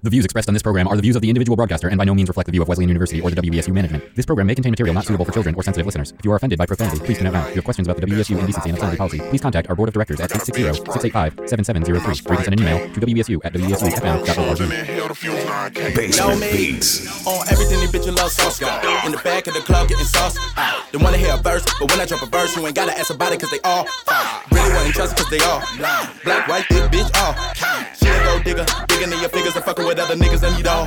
The views expressed on this program are the views of the individual broadcaster and by no means reflect the view of Wesleyan University or the WESU management. This program may contain material not suitable for children or sensitive listeners. If you are offended by profanity, please tune out now. If you have questions about the WESU indecency and obscenity policy, please contact our board of directors at 860-685-7703 or you can send an email to WESU at WESUFM.org. Basement beats. On everything these bitches love sauce. In the back of the club getting sauce. They wanna hear a verse, but when I drop a verse, you ain't gotta ask about it cause they all fall. Really wasn't trust cause they all black, white, thick, bitch, all. She a gold digger, digging in your fingers and fucking with other niggas I need all.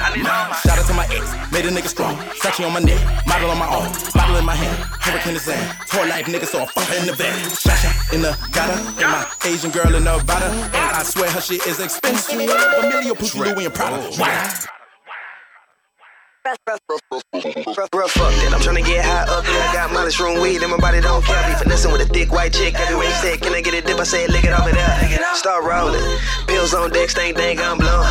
Shout out to my ex, made a nigga strong. Sachi on my neck, model on my arm, model in my hand. Hurricane is in, tour life nigga, so I fuck her in the van. Shasha in the gutter, and my Asian girl in Nevada. And I swear her shit is expensive. Familiar Pussy Louis and Prada. Wow. Bruh, fuck that. I'm tryna get high up there. I got mileage from weed and my body don't care. Be finessing with a thick white chick. Everywhere said, Can I get a dip? I said, Lick it off of there. Start rolling. Pills on deck, stink, think I'm blowing.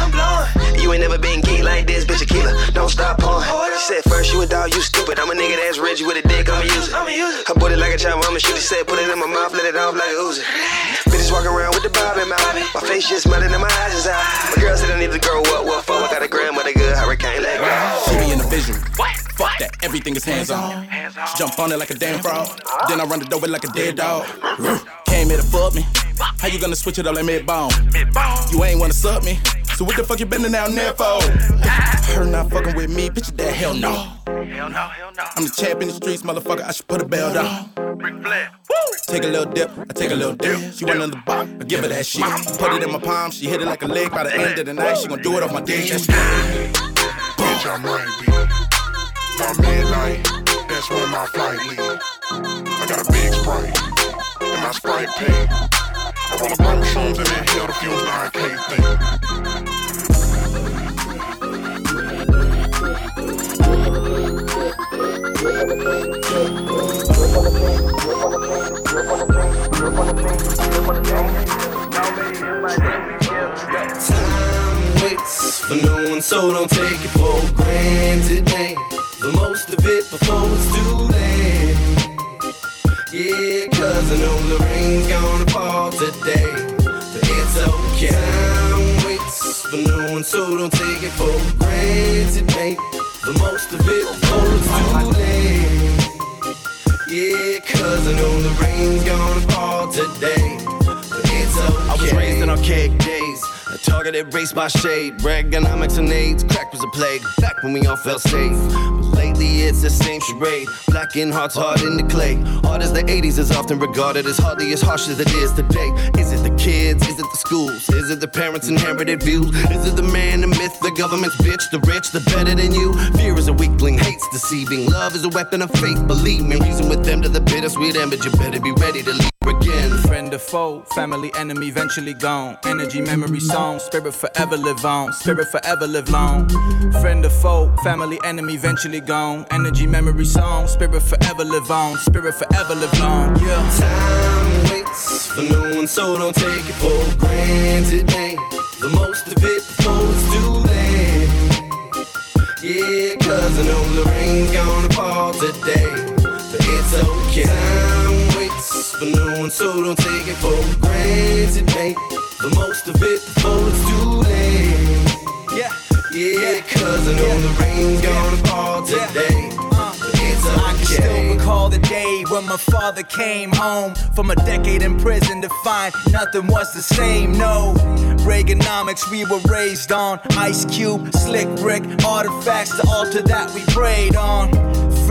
You ain't never been geek like this, bitch. Aquila. Don't stop pouring. She said, First, you a dog, you stupid. I'm a nigga that's rich with a dick. I'ma use it. I put it like a child, I'ma shoot it. Said, Put it in my mouth, let it off like a Uzi. Bitches walking around with the bob in my mouth. My face just smelling and my eyes is out. My girl said, I need to grow up. What for? I got a grandmother good. Hurricane, let go. See me in the vision. Fuck that, everything is hands on. Jump on it like a damn frog. Then I run it over like a dead dog. Came here to fuck me. How you gonna switch it up like mid bone? You ain't wanna suck me. So what the fuck you bending down there for? Her not fucking with me, bitch, that hell no. Hell no, hell no. I'm the champ in the streets, motherfucker. I should put a belt on. Take a little dip, I take a little dip. She want another bop, I give her that shit. Put it in my palm, she hit it like a leg. By the end of the night, she gon' do it off my dick. That's Bitch, I might be. By midnight, that's when my flight leave. I got a big sprite, and my sprite pink. I roll a blunt shrooms and inhale the fumes, now I can't think. So don't take it for granted. The most of it before it's too late. Yeah, cause I know the rain's gonna fall today. But it's okay. Time waits for no one, so don't take it for granted. The most of it it's too late. Yeah, cause I know the rain's gonna fall today. But it's okay. I was raised in archaic days. A targeted race by shade. Reaganomics and AIDS. Crack was a plague. Back when we all felt safe. But lately it's the same charade. Black in hearts hard in the clay. Hard as the 80s is often regarded as hardly as harsh as it is today. Is it the kids? Is it the schools? Is it the parents' inherited views? Is it the man, the myth, the government's bitch? The rich, the better than you? Fear is a weakling, hates deceiving. Love is a weapon of faith. Believe me, reason with them to the bittersweet end, but you better be ready to leave again. Friend or foe, family, enemy, eventually gone. Energy, memory, song, spirit forever live on. Spirit forever live long. Friend or foe, family, enemy, eventually gone. Energy, memory, song, spirit forever live on. Spirit forever live long. Yeah. Time waits for no one, so don't take it for granted. Ain't the most of it before too late. Yeah, cause I know the rain's gonna fall today. But it's okay. Time waits for no one, so don't take it for granted. Ain't the most of it before it's too late. Yeah. Yeah, cause I know the rain's gonna fall today. But it's I can still recall the day when my father came home from a decade in prison to find nothing was the same. No, Reaganomics we were raised on. Ice Cube, Slick Rick, artifacts, the altar that we prayed on.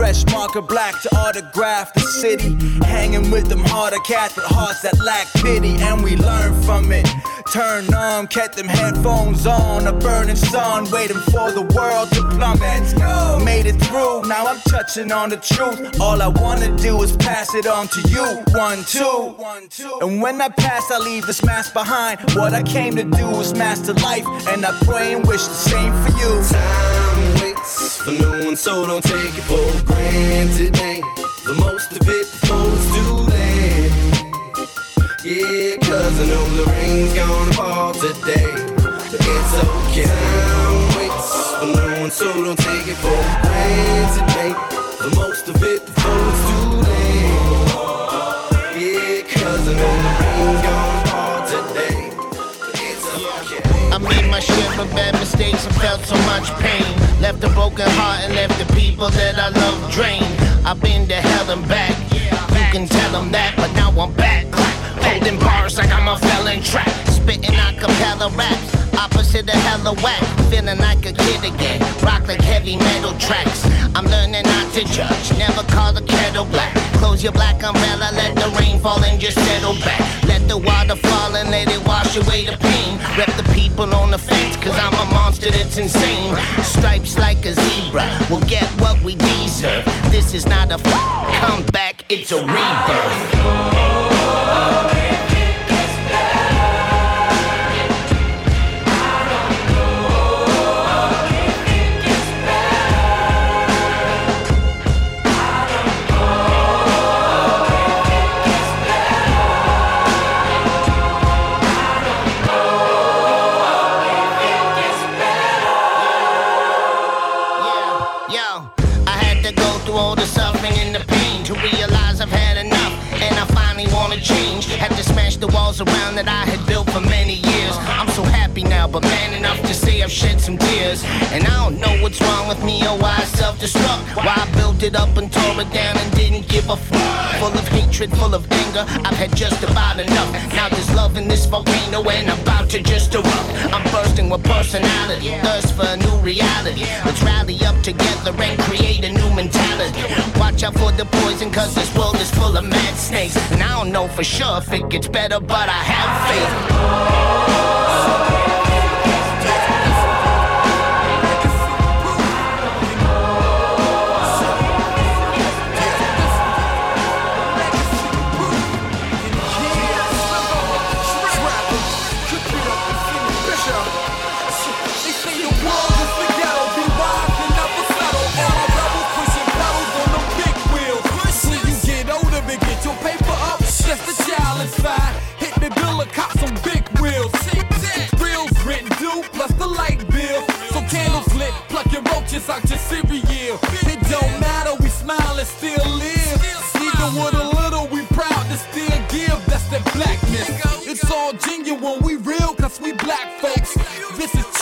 Fresh marker black to autograph the city. Hanging with them harder cats with hearts that lack pity, and we learn from it. Turn on, kept them headphones on. A burning sun, waiting for the world to plummet. Made it through, now I'm touching on the truth. All I wanna do is pass it on to you. One, two. And when I pass, I leave this mask behind. What I came to do is master life, and I pray and wish the same for you. Time for no one, so don't take it for granted. Ain't the most of it it's too late. Yeah, cause I know the rain's gonna fall today. It's okay. Time for no one, so don't take it for granted. Ain't the most of it it's too late. Yeah, cause I know the rain's gonna fall today. It's okay. I made my year of bad mistakes and felt so much pain. Left a broken heart and left the people that I love drained. I've been to hell and back. You can tell them that, but now I'm back. Holding bars like I'm a felon trap. Spitting acapella raps opposite of hella whack. Feeling like a kid again. Rock like heavy metal tracks. I'm learning not to judge. Never call the kettle black. Close your black umbrella, let the rain fall and just settle back. Let the water fall and let it wash away the pain. Rep the people on the fence, cause I'm a monster that's insane. Stripes like a zebra, we'll get what we deserve. This is not a f- comeback, it's a rebirth. And I don't know what's wrong with me or why I self-destruct. Why I built it up and tore it down and didn't give a fuck. Full of hatred, full of anger, I've had just about enough. Now there's love in this volcano and I'm about to just erupt. I'm bursting with personality, thirst for a new reality. Let's rally up together and create a new mentality. Watch out for the poison, cause this world is full of mad snakes. And I don't know for sure if it gets better better, but I have faith.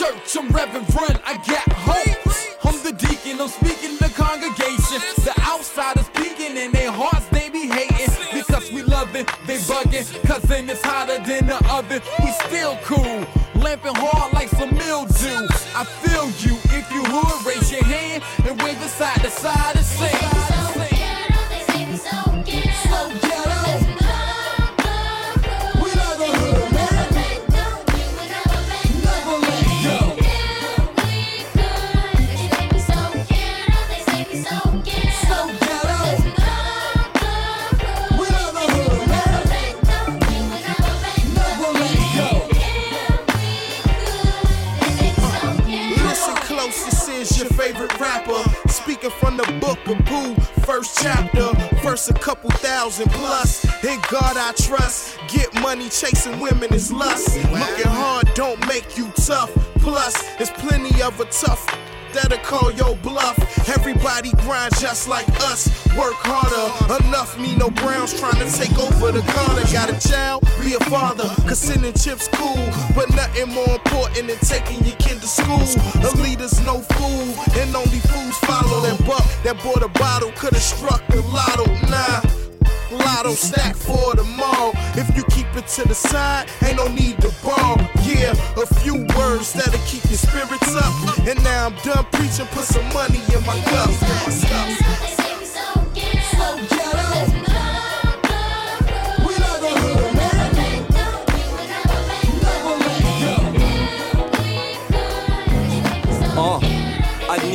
Church, I'm Reverend Run, first chapter, first a couple thousand plus. In God I trust. Get money, chasing women is lust. Looking hard don't make you tough. Plus, there's plenty of a tough that'll call your bluff. Everybody grind just like us, work harder. Enough me, no Browns trying to take over the corner. Got a child, be a father, cause sending chips cool. But nothing more important than taking your kid to school. A leader's no fool, and only fools follow. That buck that bought a bottle could've struck the lotto. Nah. Lotto stack for tomorrow. If you keep it to the side, ain't no need to borrow. Yeah, a few words that'll keep your spirits up. And now I'm done preaching, put some money in my cup.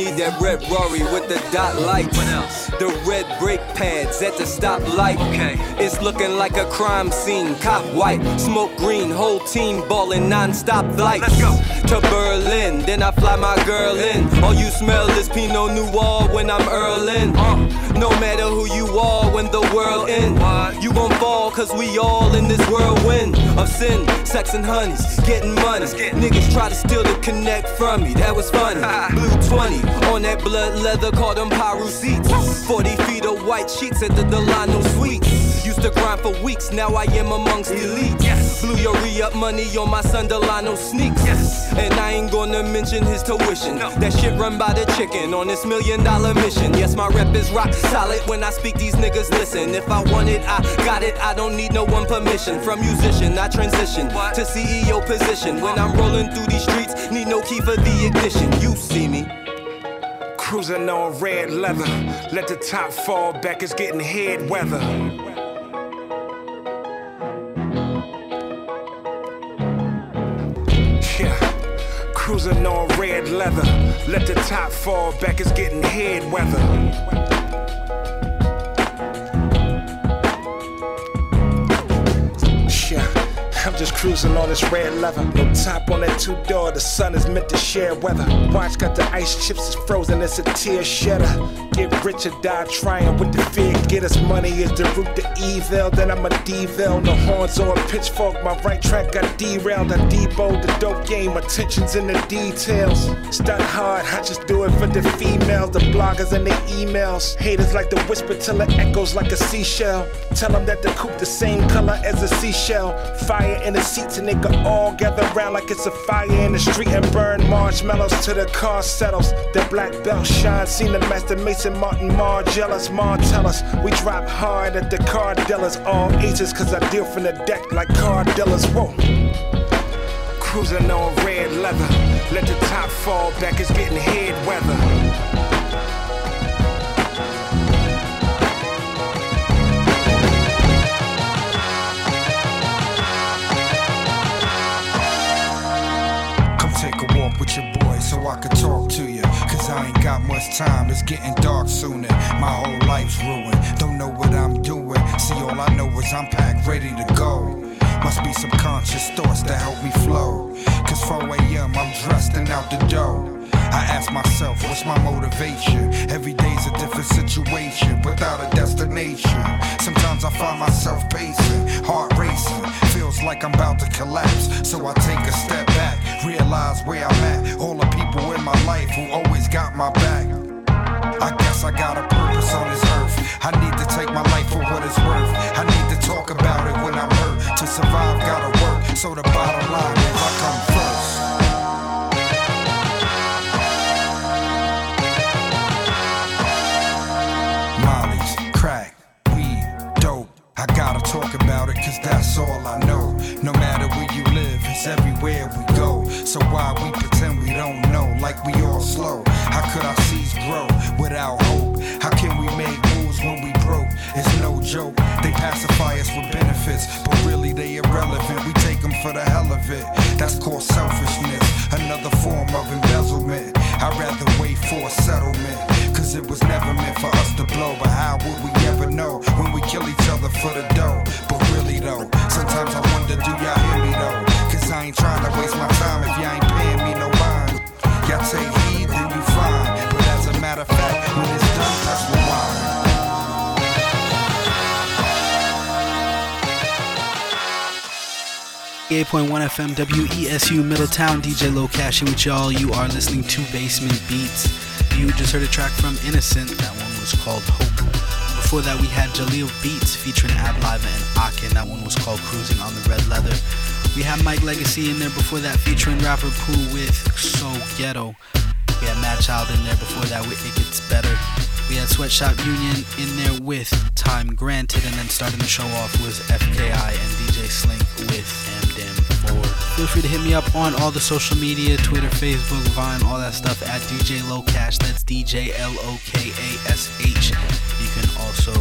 Need that red Rory with the dot lights. What else? The red brake pads at the stoplight. Okay. It's looking like a crime scene. Cop white, smoke green, whole team balling non-stop flights. Let's go. To Berlin, then I fly my girl in. All you smell is Pinot Noir when I'm earling. Uh, no matter who you are when the world ends. You gon' fall cause we all in this whirlwind of sin, sex and honeys, getting money. Niggas try to steal the connect from me, that was funny. Blue 20 on that blood leather, call them Piru seats. 40 feet of white sheets at the Delano Suite. To grind for weeks, now I am amongst elites. Yes. Blew your re-up money on my son Delano sneaks. Yes. And I ain't gonna mention his tuition. No. That shit run by the chicken on this million dollar mission. Yes, my rep is rock solid. When I speak, these niggas listen. If I want it, I got it. I don't need no one permission. From musician, I transition what? to CEO position. When I'm rolling through these streets, need no key for the ignition. You see me. Cruising on red leather. Let the top fall back, it's getting head weather. Leather. Let the top fall back, it's getting head weather. I'm just cruising on this red leather. No top on that two door, the sun is meant to share weather. Watch got the ice chips it's frozen, it's a tear shedder. Get rich or die trying with the fear. Get us money is the root to evil. Then I'm a devil. No horns or a pitchfork. My right track got derailed. I deboed the dope game. Attention's in the details. Stunt hard, I just do it for the females, the bloggers and their emails. Haters like to whisper till it echoes like a seashell. Tell them that the coupe the same color as a seashell. Fire in the seats and they could all gather around like it's a fire in the street and burn marshmallows till the car settles. The black belt shine, seen the master mason Martin Margellus, Martellus. We drop hard at the car dealers, all aces, cause I deal from the deck like car dealers. Whoa. Cruising on red leather, let the top fall back, it's getting head weather. Come take a walk with your boy so I could talk to you. Cause I ain't got much time, it's getting dark sooner. My whole life's ruined, don't know what I'm doing. See, all I know is I'm packed, ready to go. Must be subconscious thoughts that help me flow. Cause 4 a.m., I'm dressed and out the door. I ask myself, what's my motivation? Every day's a different situation without a destination. Sometimes I find myself pacing, heart racing, feels like I'm about to collapse. So I take a step back, realize where I'm at. All the people in my life who always got my back. I guess I got a purpose on this earth. I need to take my life for what it's worth. I need to talk about it when I'm hurt. To survive, gotta work. So the bottom line is I come first. I gotta talk about it cause that's all I know. No matter where you live, it's everywhere we. So why we pretend we don't know like we all slow? How could our seeds grow without hope? How can we make moves when we broke? It's no joke. They pacify us with benefits, but really they irrelevant. We take them for the hell of it. That's called selfishness, another form of embezzlement. I'd rather wait for a settlement, cause it was never meant for us to blow. But how would we ever know when we kill each other for the dough? 88.1 FM WESU Middletown DJ Low Cashing with y'all. You are listening to Basement Beats. You just heard a track from Innocent. That one was called Hope. Before that, we had Jaleel Beats featuring Ab-Liva and Akin. That one was called Cruising on the Red Leather. We had Mike Legacy in there before that featuring rapper Pooh with So Ghetto. We had Madchild in there before that with It Gets Better. We had Sweatshop Union in there with Time Granted, and then starting the show off was FKI and DJ Slink with M4. Feel free to hit me up on all the social media Twitter, Facebook, Vine, all that stuff at DJ Lokash. That's DJ L O K A S H. You can also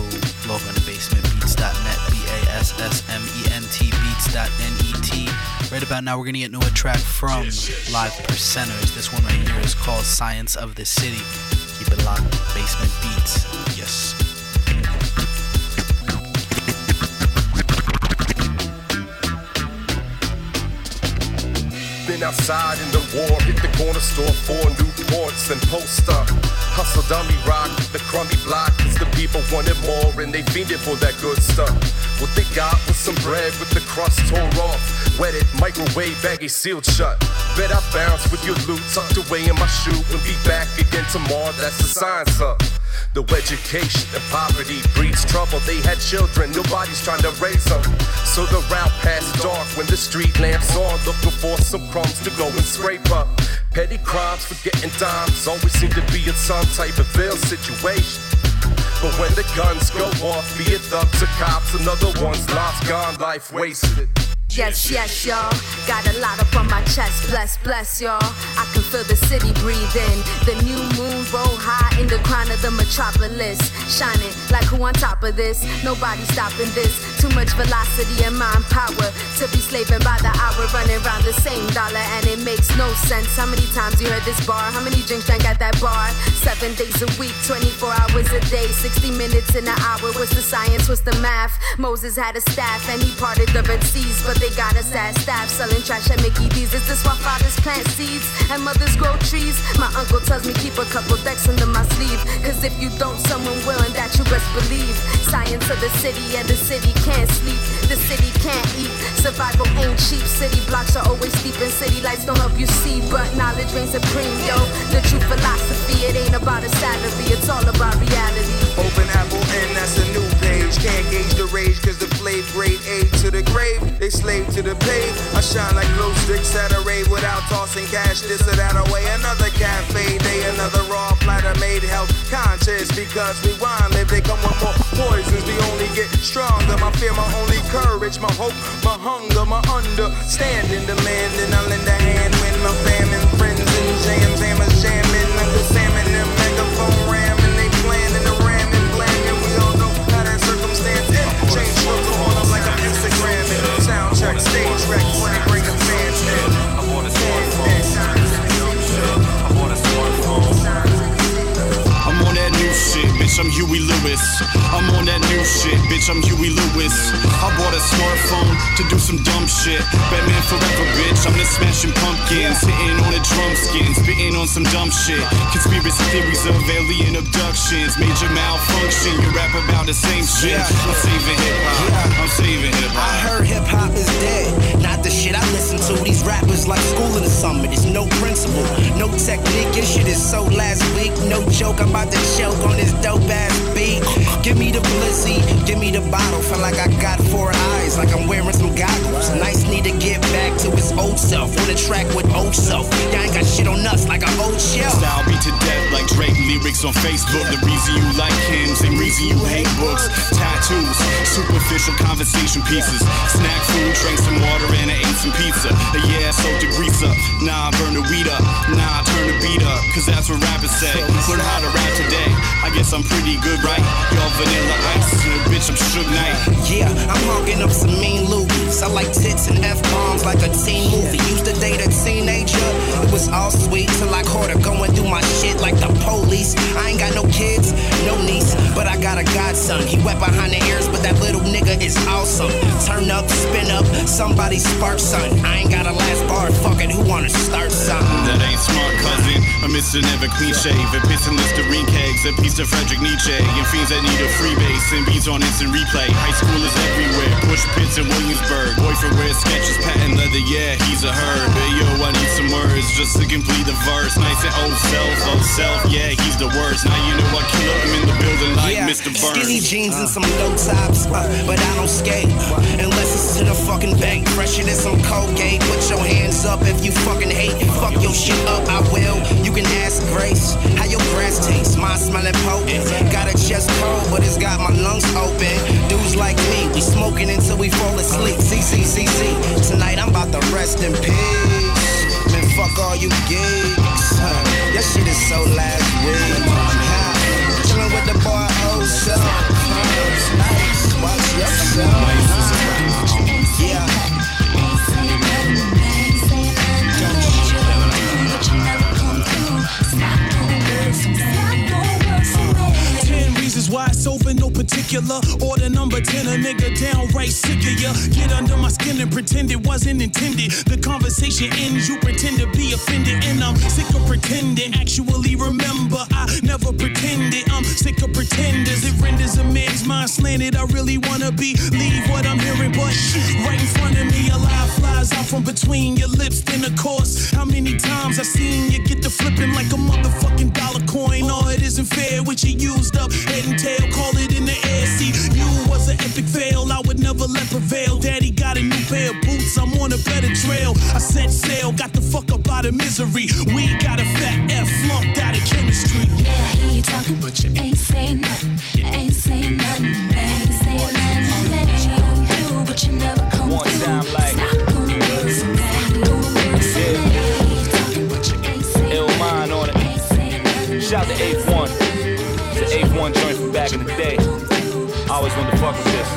log on to basementbeats.net, B A S S M E N T beats.net. Right about now, we're going to get into a track from Live Percenters. This one right here is called Science of the City. Keep it locked. Basement Beats. Outside in the war, hit the corner store for new ports and poster. Hustle dummy rock, the crummy block, cause the people wanted more and they fiended for that good stuff. What they got was some bread with the crust tore off. Wet it, microwave, baggy, sealed shut. Bet I bounce with your loot tucked away in my shoe and be back again tomorrow, that's the sign, up. No education and poverty breeds trouble. They had children, nobody's trying to raise them. So the route passed dark when the street lamps on, looking for some crumbs to go and scrape up. Petty crimes for getting dimes always seem to be in some type of veil situation. But when the guns go off, be it thugs or cops, another one's lost, gone, life wasted. Yes, yes, y'all. Got a lot up on my chest. Bless, bless, y'all. I can feel the city breathing. The new moon roll high in the crown of the metropolis. Shining like who on top of this? Nobody stopping this. Too much velocity and mind power to be slaving by the hour, running around the same dollar, and it makes no sense. How many times you heard this bar? How many drinks drank at that bar? Seven days a week, 24 hours a day, 60 minutes in an hour. What's the science? What's the math? Moses had a staff and he parted the Red Seas, but they got a sad staff selling trash at Mickey D's. Is this why fathers plant seeds and mothers grow trees? My uncle tells me keep a couple decks under my sleeve. Cause if you don't, someone will, and that you best believe. Science of the city, and the city can't sleep. The city can't eat. Survival ain't cheap. City blocks are always steep, and city lights don't help you see. But knowledge reigns supreme, yo. The true philosophy, it ain't about a salary, it's all about reality. Open Apple, and that's a new page. Can't gauge the rage, cause the flave grade A to the grave. They slave to the pave. I shine like glow sticks at a rave without tossing cash this or that away. Another cafe day, another raw platter made health conscious because we wine live. They come with more poisons. We only get stronger. My fear, my only courage, my hope, my hunger, my understanding. Demanding I lend a hand when my famine, friends and jams, hammers jamming, Uncle Sam and them megaphone shit, bitch. I'm Huey Lewis. I bought a smartphone to do some dumb shit. Batman forever, bitch. I'm just smashing pumpkins, hitting on a drum skin, spitting on some dumb shit. Conspiracy theories of alien abductions, major malfunction. You rap about the same shit. I'm saving hip hop. I'm saving hip hop. I heard hip hop is dead. Not the shit I listen to. These rappers like school in the summer. There's no principle, no technique. Your shit is so last week. No joke. I'm about to choke on this dope ass beat. Give me the blizzy, give me the bottle. Feel like I got four eyes, like I'm wearing some goggles. Nice need to get back to his old self. On the track with old self. Y'all ain't got shit on us like an old shell. Style be to death like Drake on Facebook. The reason you like him, same reason you hate books. Tattoos, superficial conversation pieces. Snack food, drank some water, and I ate some pizza. Yeah, I soaked the grease up. Nah, I burn the weed up. Nah, I turn the beat up. Cause that's what rappers say. Learn how to rap today. I guess I'm pretty good, right? Y'all vanilla ice. Bitch, I'm Suge Knight. Yeah, I'm honking up some mean loogies. I like tits and F bombs like a teen movie. Used to date a teenager. It was all sweet till I caught her going through my shit like the police. I ain't got no kids, no niece, but I got a godson. He wet behind the ears, but that little nigga is awesome. Turn up, spin up, somebody spark son. I ain't got a last bar, fuck it, who wanna start something? That ain't smart, cousin. A Mr. Never clean shave. A piss and Listerine kegs. A piece of Frederick Nietzsche. And fiends that need a free base. And beats on instant replay. High school is everywhere. Push pits in Williamsburg. Boyfriend wears sketches. Patent leather. Yeah, he's a herb. Just to complete the verse. Nice and old self. Old self. Yeah, he's the worst. Now you know I kill him in the building like yeah, Mr. Burns. skinny jeans and some low tops, uh, but I don't skate uh, unless it's to the fucking bank. Fresher than some Colgate. Put your hands up if you fucking hate. Fuck your shit up, I will. You can ask Grace how your grass tastes. Mine smelling potent. Got a chest cold, but it's got my lungs open. Dudes like me, we smoking until we fall asleep. See. Tonight I'm about to rest in peace. Fuck all you gigs. Huh. Your shit is so last week. Chillin' with the boy oh, old self. Huh. Nice. Watch yourself. Particular order. Number ten, a nigga downright sick of ya. Get under my skin and pretend it wasn't intended. The conversation ends, you pretend to be offended, and I'm sick of pretending. Actually, remember, I never pretended. I'm sick of pretenders. It renders a man's mind slanted. I really wanna believe what I'm hearing, but right in front of me, a lie flies out from between your lips. Then, of course, how many times I've seen you get the flipping like a motherfucking dollar coin, or it isn't fair. What you used up, head and tail, call it in the air. See, you was an epic fail, I would never let prevail. Daddy got a new pair of boots, I'm on a better trail. I set sail, got the fuck up out of misery. We got a fat F flunked out of chemistry. Yeah, I hear you talking, but you ain't saying nothing. You ain't saying nothing. Ain't saying nothing. Let you do, but you never come One through. time like Stop doing this and that. Doing this and that. Yeah, you talking, but you ain't saying Ill mind on it. Shout to 8-1. It's the 8-1 joint from back in the day. Always wanted to fuck with this.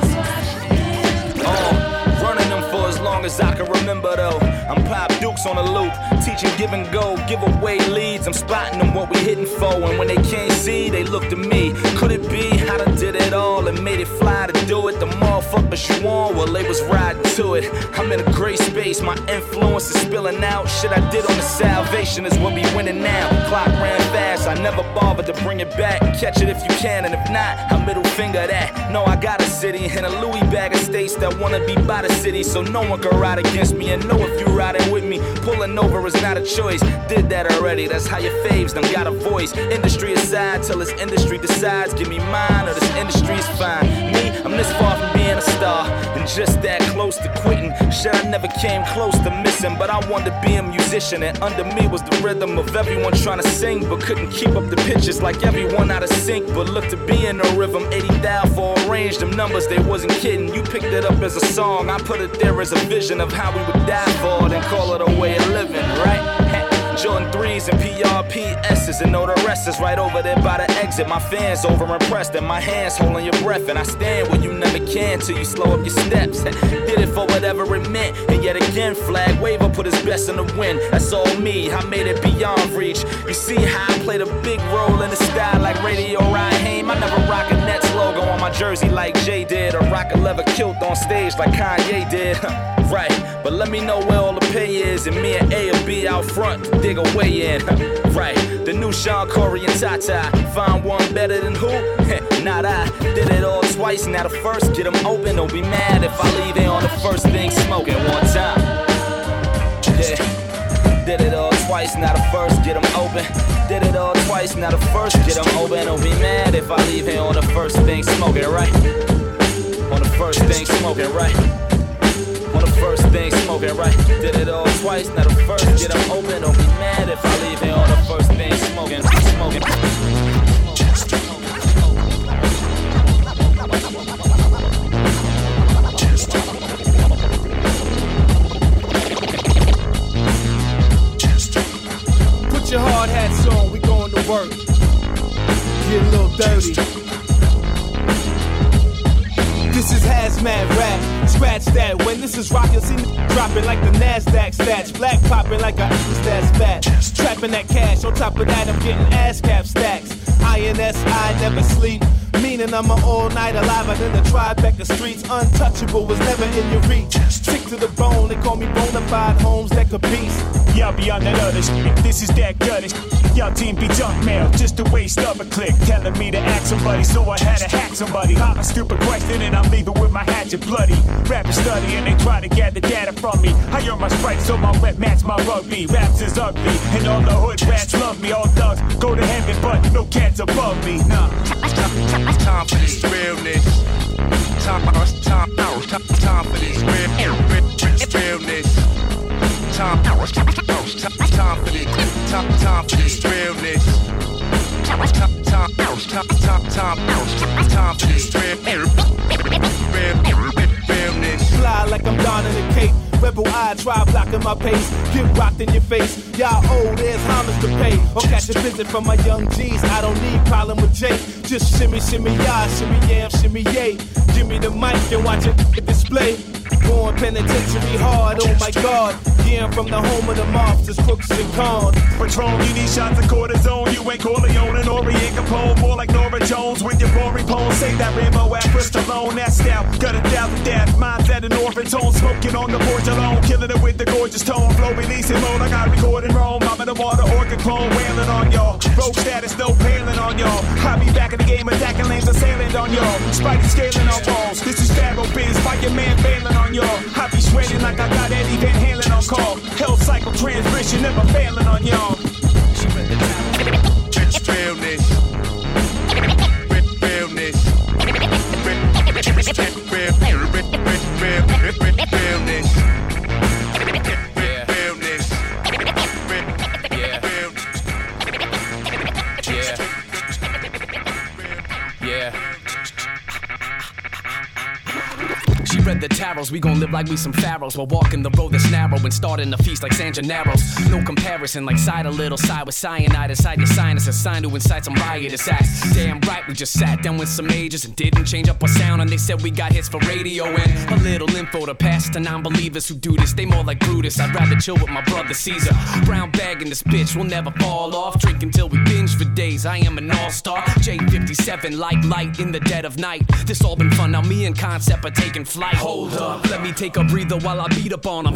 Oh, running them for as long as I can remember though. I'm Pop Dukes on the loop, teaching give and go, give away leads. I'm spotting them what we hitting for, and when they can't see, they look to me. Could it be I done did it all and made it fly to do it? The motherfuckers you on, well they was riding to it. I'm in a great space, my influence is spilling out. Shit I did on the salvation is what we winning now. Clock ran fast, I never bothered to bring it back. Catch it if you can, and if not, I middle finger that. No, I got a city and a Louis bag of states that wanna be by the city, so no one can ride against me. And know if you riding with me, pulling over is not a choice. Did that already, that's how your faves done got a voice. Industry aside, till this industry decides, give me mine or this industry's fine. Me, I'm this far from being a star, and just that close to quitting. Shit, I never came close to missing, but I wanted to be a musician, and under me was the rhythm of everyone trying to sing, but couldn't keep up the pitches like everyone out of sync. But look to be in the rhythm, 80 thou for a range, them numbers they wasn't kidding. You picked it up as a song, I put it there as a vision of how we would die for it and call it a way of living, right? Jordan 3s and PRPSs and know the rest is right over there by the exit. My fans over impressed and my hands holding your breath. And I stand where you never can till you slow up your steps. Did it for whatever it meant. And yet again, Flag Waver put his best in the win. That's all me, I made it beyond reach. You see how I played a big role in the style like Radio Raheem. I never rock a Nets logo on my jersey like Jay did. Or rock a leather kilt on stage like Kanye did. right, but let me know where all the pay is. And me and A will be out front to dig a way in. right, the new Sean Corey and Tata. Find one better than who? Not I. Did it all twice, now the first get them open. Don't be mad if I leave it on the first thing smoking one time. Yeah. Did it all twice, now the first get them open. Did it all twice, now the first get them open. Don't be mad if I leave here on the first thing smoking, right? On the first thing smoking, right? Smoking, right? Did it all twice, now the first get them open. Don't be mad if I leave here on the first thing smoking, smoking. Put your hard hats on, we going to work. Get a little dirty. This is hazmat rap. Scratch that. When this is rockin', see me dropping like the NASDAQ stats. Black popping like a that's fat. Trapping that cash. On top of that, I'm getting ass cap stacks. INS, I never sleep. Meaning I'm an all-nighter live out in the Tribeca streets. Untouchable was never in your reach. Sick to the bone, they call me bona fide homes that could beast. Y'all be on that other shit. This is that gutter. Y'all team be junk mail just a waste of a click. Telling me to act somebody, so I had to hack somebody. Pop a stupid question and I'm leaving with my hatchet bloody. Rappers study and they try to gather data from me. I earn my stripes so my rep match my rugby. Raps is ugly and all the hood rats love me. All thugs go to heaven, but no cats above me. Nah. Time for this realness. Time, time, time, time, time for this real, real, realness. Time, for this, time, for this. Time, time, for this real, real, real, realness. Fly like I'm donning a cape. Rebel eye, try blocking my pace. Get rocked in your face. Y'all old, homage to pay. Or catch a visit from my young G's. I don't need problem with Jake. Just shimmy, shimmy, y'all, shimmy, yam, shimmy, yay. Give me the mic and watch it display. Going penitentiary hard, oh my god. From the home of the mobsters, crooks and cons. Patron, you need shots of cortisone. You ain't Corleone and Orient Capone. More like Norah Jones with your boring poems. Say that Rambo after Stallone. That style, got a thousand death. Minds at an orphan tone. Smoking on the porch alone. Killing it with the gorgeous tone. Flow releasing mode. I got recording. I'm in the water, orchid clone. Wailing on y'all. Rogue status, no paling on y'all. I be back in the game, attacking lanes, assailing on y'all. Spidey scaling on walls. This is Sparrow Biz. Fight your man bailing on y'all. I be sweating like I got Eddie Van Halen on call call. Hell cycle transmission, never failing on y'all. Rich realness. Rich realness. Rich realness. We gon' live like we some pharaohs while walking the road that's narrow and starting the feast like San Gennaro's. No comparison, like side a little side with cyanide inside your sinus, a sign to incite some riotous acts. Damn right, we just sat down with some ages and didn't change up our sound, and they said we got hits for radio and a little info to pass to non-believers who do this. They more like Brutus. I'd rather chill with my brother Caesar. Brown bag in this bitch, we'll never fall off. Drink until we binge for days. I am an all-star. J57, like light in the dead of night. This all been fun. Now me and Koncept are taking flight. Hold up, let me take a breather while I beat up on them.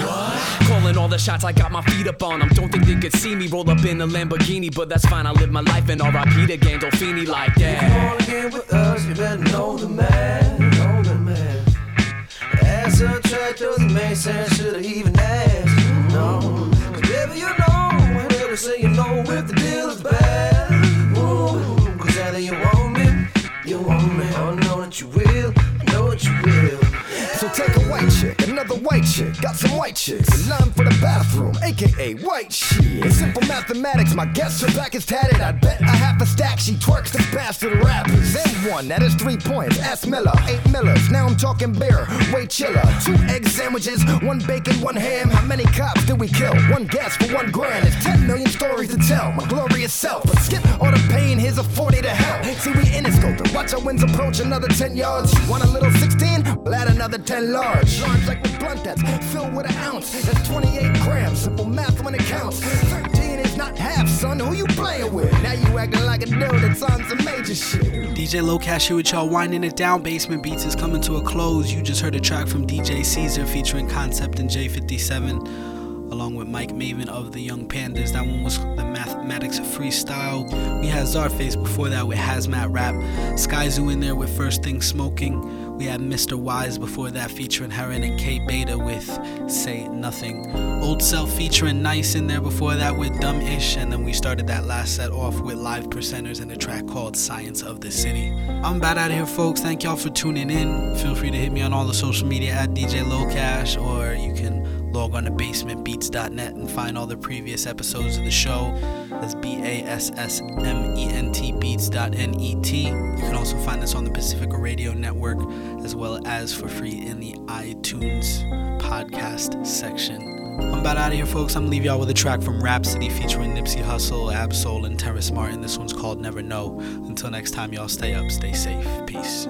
Calling all the shots, I got my feet up on them. Don't think they could see me roll up in a Lamborghini, but that's fine. I live my life and RIP to Gandolfini like that. On again with us, you better know the man, know the man. Ass up track doesn't make sense, white chicks in line for the bathroom, aka white shit. In simple mathematics, my guess her back is tatted. I bet a half a stack she twerks the bastard rappers. Then one, that is three points. S Miller, eight Millers. Now I'm talking beer, way chiller. Two egg sandwiches, one bacon, one ham. How many cops did we kill? One gas for one grand. It's ten million stories to tell. My glorious self, but skip all the pain. Here's a forty to hell. See we in it, sculptor. Watch our winds approach another ten yards. Want a little sixteen? Add another ten large. Large like the blunt that's filled with an ounce. That's 28 grams. Simple math when it counts. 13 is not half, son. Who you playing with? Now you acting like a dude that's on some major shit. DJ Lokash here with y'all winding it down. Basement Beats is coming to a close. You just heard a track from DJ Caesar featuring Koncept and J57, along with Mike Maven of the Young Pandas. That one was the Mathematics Freestyle. We had Zarface before that with Hazmat Rap. Skyzoo in there with First Thing Smoking. We had Mr. Wise before that featuring Heron and K Beta with Say Nothing. Old Self featuring Nice in there before that with Dumb Ish. And then we started that last set off with Live Percenters and a track called Science of the City. I'm about out of here, folks. Thank y'all for tuning in. Feel free to hit me on all the social media at DJ Lokash or you can log on to basementbeats.net and find all the previous episodes of the show. That's B A S S M E N T beats.net. You can also find us on the Pacifica Radio Network as well as for free in the iTunes podcast section. I'm about out of here, folks. I'm gonna leave y'all with a track from Rapsody featuring Nipsey Hussle, Ab-Soul, and Terrace Martin. This one's called Never Know. Until next time, y'all stay up, stay safe. Peace.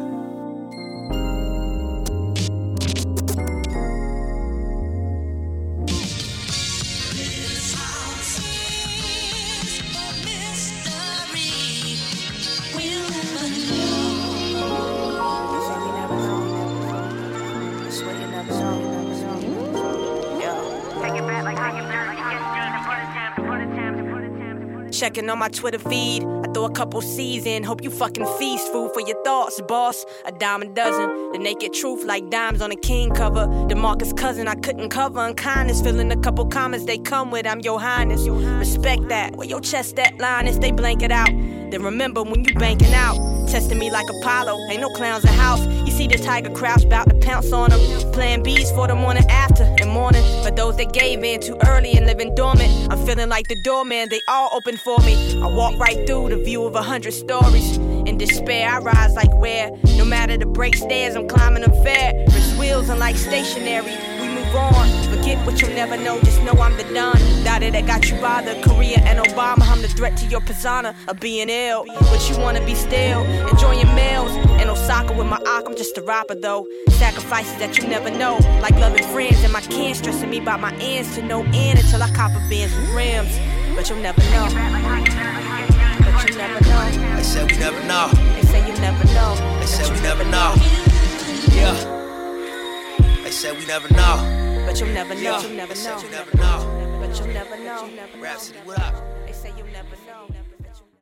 Checking on my Twitter feed. I throw a couple C's in. Hope you fucking feast. Food for your thoughts, boss. A dime a dozen. The naked truth, like dimes on a king cover. The DeMarcus cousin, I couldn't cover unkindness. Filling a couple comments they come with. I'm your highness. Respect that. Where your chest that line is, they blank it out. Then remember when you banking out. Testing me like Apollo. Ain't no clowns in house. You see the tiger crouch, bout to pounce on them. Playing bees for the morning after and morning. For those that gave in too early and living dormant. I'm feeling like the doorman, they all open for me. I walk right through the view of a hundred stories. In despair, I rise like where? No matter the break stairs, I'm climbing them fair. Wrist wheels and like stationary. We move on. Forget what you'll never know, just know I'm the Don. Daughter that got you bothered. Korea and Obama, I'm the threat to your persona of being ill. But you wanna be still, enjoying meals. In Osaka with my arc, I'm just a rapper though. Sacrifices that you never know, like loving friends and my kin stressing me by my ends to no end until I cop a Benz with rims. But you'll never know. But you never know. They said we never know. They say you never know. They said we never know. Yeah. They said we never know. But you'll never know. You'll never know. never know. But you'll never know. Rapsody, what up? They say you'll never know.